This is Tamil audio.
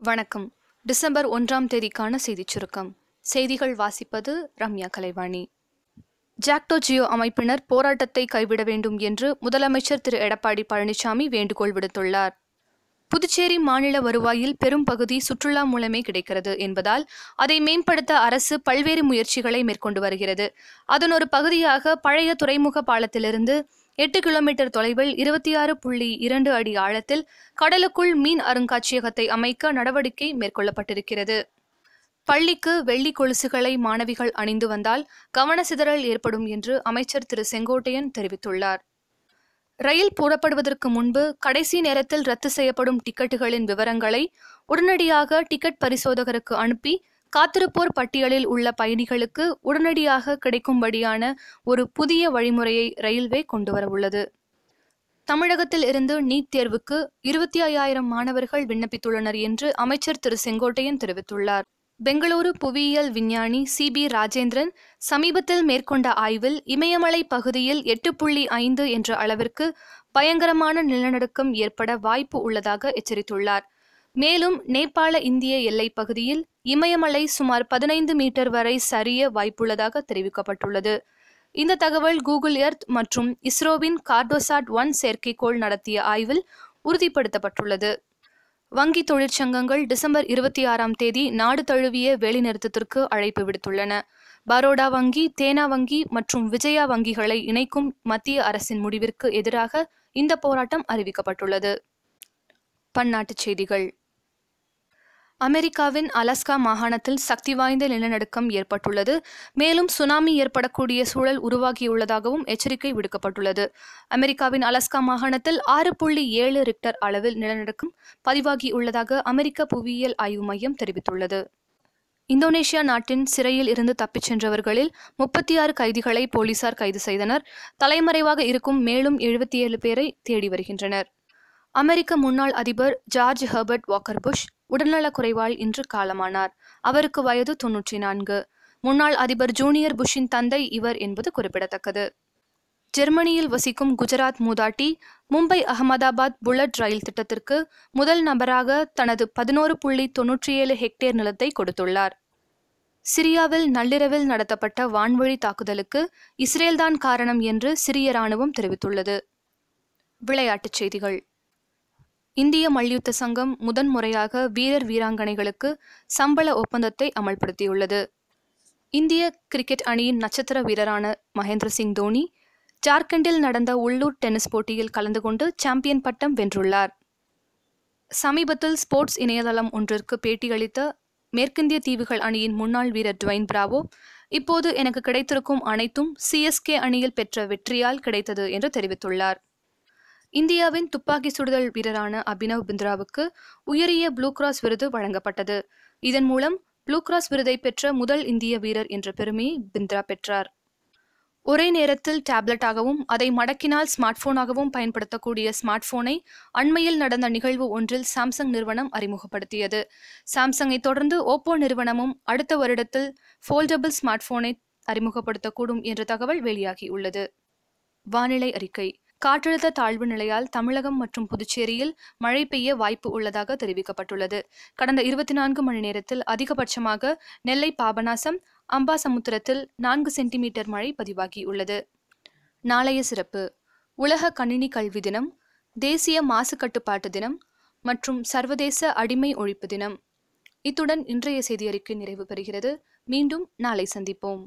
வணக்கம். டிசம்பர் ஒன்றாம் தேதிக்கான செய்திச் சுருக்கம். செய்திகள் வாசிப்பது ரம்யா கலைவாணி. ஜாக்டோ ஜியோ அமைப்பினர் போராட்டத்தை கைவிட வேண்டும் என்று முதலமைச்சர் திரு. எடப்பாடி பழனிசாமி வேண்டுகோள் விடுத்துள்ளார். புதுச்சேரி மாநில வருவாயில் பெரும் பகுதி சுற்றுலா மூலமே கிடைக்கிறது என்பதால் அதை மேம்படுத்த அரசு பல்வேறு முயற்சிகளை மேற்கொண்டு வருகிறது. அதன் ஒரு பகுதியாக பழைய துறைமுக பாலத்திலிருந்து எட்டு கிலோமீட்டர் தொலைவில் இருபத்தி ஆறு புள்ளி இரண்டு அடி ஆழத்தில் கடலுக்குள் மீன் அருங்காட்சியகத்தை அமைக்க நடவடிக்கை மேற்கொள்ளப்பட்டிருக்கிறது. பள்ளிக்கு வெள்ளி கொலுசுகளை மாணவிகள் அணிந்து வந்தால் கவனசிதறல் ஏற்படும் என்று அமைச்சர் திரு செங்கோட்டையன் தெரிவித்துள்ளார். ரயில் போடப்படுவதற்கு முன்பு கடைசி நேரத்தில் ரத்து செய்யப்படும் டிக்கெட்டுகளின் விவரங்களை உடனடியாக டிக்கெட் பரிசோதகருக்கு அனுப்பி காத்திருப்போர் பட்டியலில் உள்ள பயணிகளுக்கு உடனடியாக கிடைக்கும்படியான ஒரு புதிய வழிமுறையை ரயில்வே கொண்டுவரவுள்ளது தமிழகத்தில் இருந்து நீட் தேர்வுக்கு இருபத்தி ஐயாயிரம் மாணவர்கள் விண்ணப்பித்துள்ளனர் என்று அமைச்சர் திரு செங்கோட்டையன் தெரிவித்துள்ளார். பெங்களூரு புவியியல் விஞ்ஞானி சி பி ராஜேந்திரன் சமீபத்தில் மேற்கொண்ட ஆய்வில் இமயமலை பகுதியில் எட்டு புள்ளி ஐந்து என்ற அளவிற்கு பயங்கரமான நிலநடுக்கம் ஏற்பட வாய்ப்பு உள்ளதாக எச்சரித்துள்ளார். மேலும் நேபாள இந்திய எல்லைப் பகுதியில் இமயமலை சுமார் பதினைந்து மீட்டர் வரை சரிய வாய்ப்புள்ளதாக தெரிவிக்கப்பட்டுள்ளது. இந்த தகவல் கூகுள் எர்த் மற்றும் இஸ்ரோவின் கார்டோசாட் ஒன் செயற்கைக்கோள் நடத்திய ஆய்வில் உறுதிப்படுத்தப்பட்டுள்ளது. வங்கி தொழிற்சங்கங்கள் டிசம்பர் இருபத்தி ஆறாம் தேதி நாடு தழுவிய வேலைநிறுத்தத்திற்கு அழைப்பு விடுத்துள்ளன. பரோடா வங்கி தேனா வங்கி மற்றும் விஜயா வங்கிகளை இணைக்கும் மத்திய அரசின் முடிவிற்கு எதிராக இந்த போராட்டம் அறிவிக்கப்பட்டுள்ளது. பன்னாட்டுச் செய்திகள். அமெரிக்காவின் அலாஸ்கா மாகாணத்தில் சக்தி வாய்ந்த நிலநடுக்கம் ஏற்பட்டுள்ளது. மேலும் சுனாமி ஏற்படக்கூடிய சூழல் உருவாகியுள்ளதாகவும் எச்சரிக்கை விடுக்கப்பட்டுள்ளது. அமெரிக்காவின் அலாஸ்கா மாகாணத்தில் ஆறு புள்ளி ஏழு ரிக்டர் அளவில் நிலநடுக்கம் பதிவாகியுள்ளதாக அமெரிக்க புவியியல் ஆய்வு மையம் தெரிவித்துள்ளது. இந்தோனேஷியா நாட்டின் சிறையில் இருந்து தப்பிச் சென்றவர்களில் முப்பத்தி ஆறு கைதிகளை போலீசார் கைது செய்தனர். தலைமறைவாக இருக்கும் மேலும் எழுபத்தி ஏழு பேரை தேடி வருகின்றனர். அமெரிக்க முன்னாள் அதிபர் ஜார்ஜ் ஹெர்பர்ட் வாக்கர் புஷ் உடல்நலக் குறைவால் இன்று காலமானார். அவருக்கு வயது தொன்னூற்றி நான்கு முன்னாள் அதிபர் ஜூனியர் புஷ்ஷின் தந்தை இவர் என்பது குறிப்பிடத்தக்கது. ஜெர்மனியில் வசிக்கும் குஜராத் மூதாட்டி மும்பை அகமதாபாத் புல்லட் ரயில் திட்டத்திற்கு முதல் நபராக தனது பதினோரு புள்ளி தொன்னூற்றி ஏழு ஹெக்டேர் நிலத்தை கொடுத்துள்ளார். சிரியாவில் நள்ளிரவில் நடத்தப்பட்ட வான்வழி தாக்குதலுக்கு இஸ்ரேல்தான் காரணம் என்று சிரிய ராணுவம் தெரிவித்துள்ளது. விளையாட்டுச் செய்திகள். இந்திய மல்யுத்த சங்கம் முதன்முறையாக வீரர் வீராங்கனைகளுக்கு சம்பள ஒப்பந்தத்தை அமல்படுத்தியுள்ளது. இந்திய கிரிக்கெட் அணியின் நட்சத்திர வீரரான மகேந்திர சிங் தோனி ஜார்க்கண்டில் நடந்த உள்ளூர் டென்னிஸ் போட்டியில் கலந்து கொண்டு சாம்பியன் பட்டம் வென்றுள்ளார். சமீபத்தில் ஸ்போர்ட்ஸ் இணையதளம் ஒன்றிற்கு பேட்டியளித்த மேற்கிந்திய தீவுகள் அணியின் முன்னாள் வீரர் டுவைன் பிராவோ இப்போது எனக்கு கிடைத்திருக்கும் அனைத்தும் சிஎஸ்கே அணியில் பெற்ற வெற்றியால் கிடைத்தது என்று தெரிவித்துள்ளார். இந்தியாவின் துப்பாக்கி சுடுதல் வீரரான அபினவ் பிந்த்ராவுக்கு உயரிய ப்ளூ கிராஸ் விருது வழங்கப்பட்டது. இதன் மூலம் ப்ளூ கிராஸ் விருதை பெற்ற முதல் இந்திய வீரர் என்ற பெருமையை பிந்த்ரா பெற்றார். ஒரே நேரத்தில் டேப்லெட்டாகவும் அதை மடக்கினால் ஸ்மார்ட் போனாகவும் பயன்படுத்தக்கூடிய ஸ்மார்ட் போனை அண்மையில் நடந்த நிகழ்வு ஒன்றில் சாம்சங் நிறுவனம் அறிமுகப்படுத்தியது. சாம்சங்கை தொடர்ந்து ஓப்போ நிறுவனமும் அடுத்த வருடத்தில் ஃபோல்டபிள் ஸ்மார்ட் போனை அறிமுகப்படுத்தக்கூடும் என்ற தகவல் வெளியாகியுள்ளது. வானிலை அறிக்கை. காற்றழுத்த தாழ்வு நிலையால் தமிழகம் மற்றும் புதுச்சேரியில் மழை பெய்ய வாய்ப்பு உள்ளதாக தெரிவிக்கப்பட்டுள்ளது. கடந்த இருபத்தி நான்கு மணி நேரத்தில் அதிகபட்சமாக நெல்லை பாபநாசம் அம்பாசமுத்திரத்தில் நான்கு சென்டிமீட்டர் மழை பதிவாகியுள்ளது. நாளைய சிறப்பு. உலக கணினி கல்வி தினம் தேசிய மாசு கட்டுப்பாட்டு தினம் மற்றும் சர்வதேச அடிமை ஒழிப்பு தினம். இத்துடன் இன்றைய செய்தியறிக்கை நிறைவு பெறுகிறது. மீண்டும் நாளை சந்திப்போம்.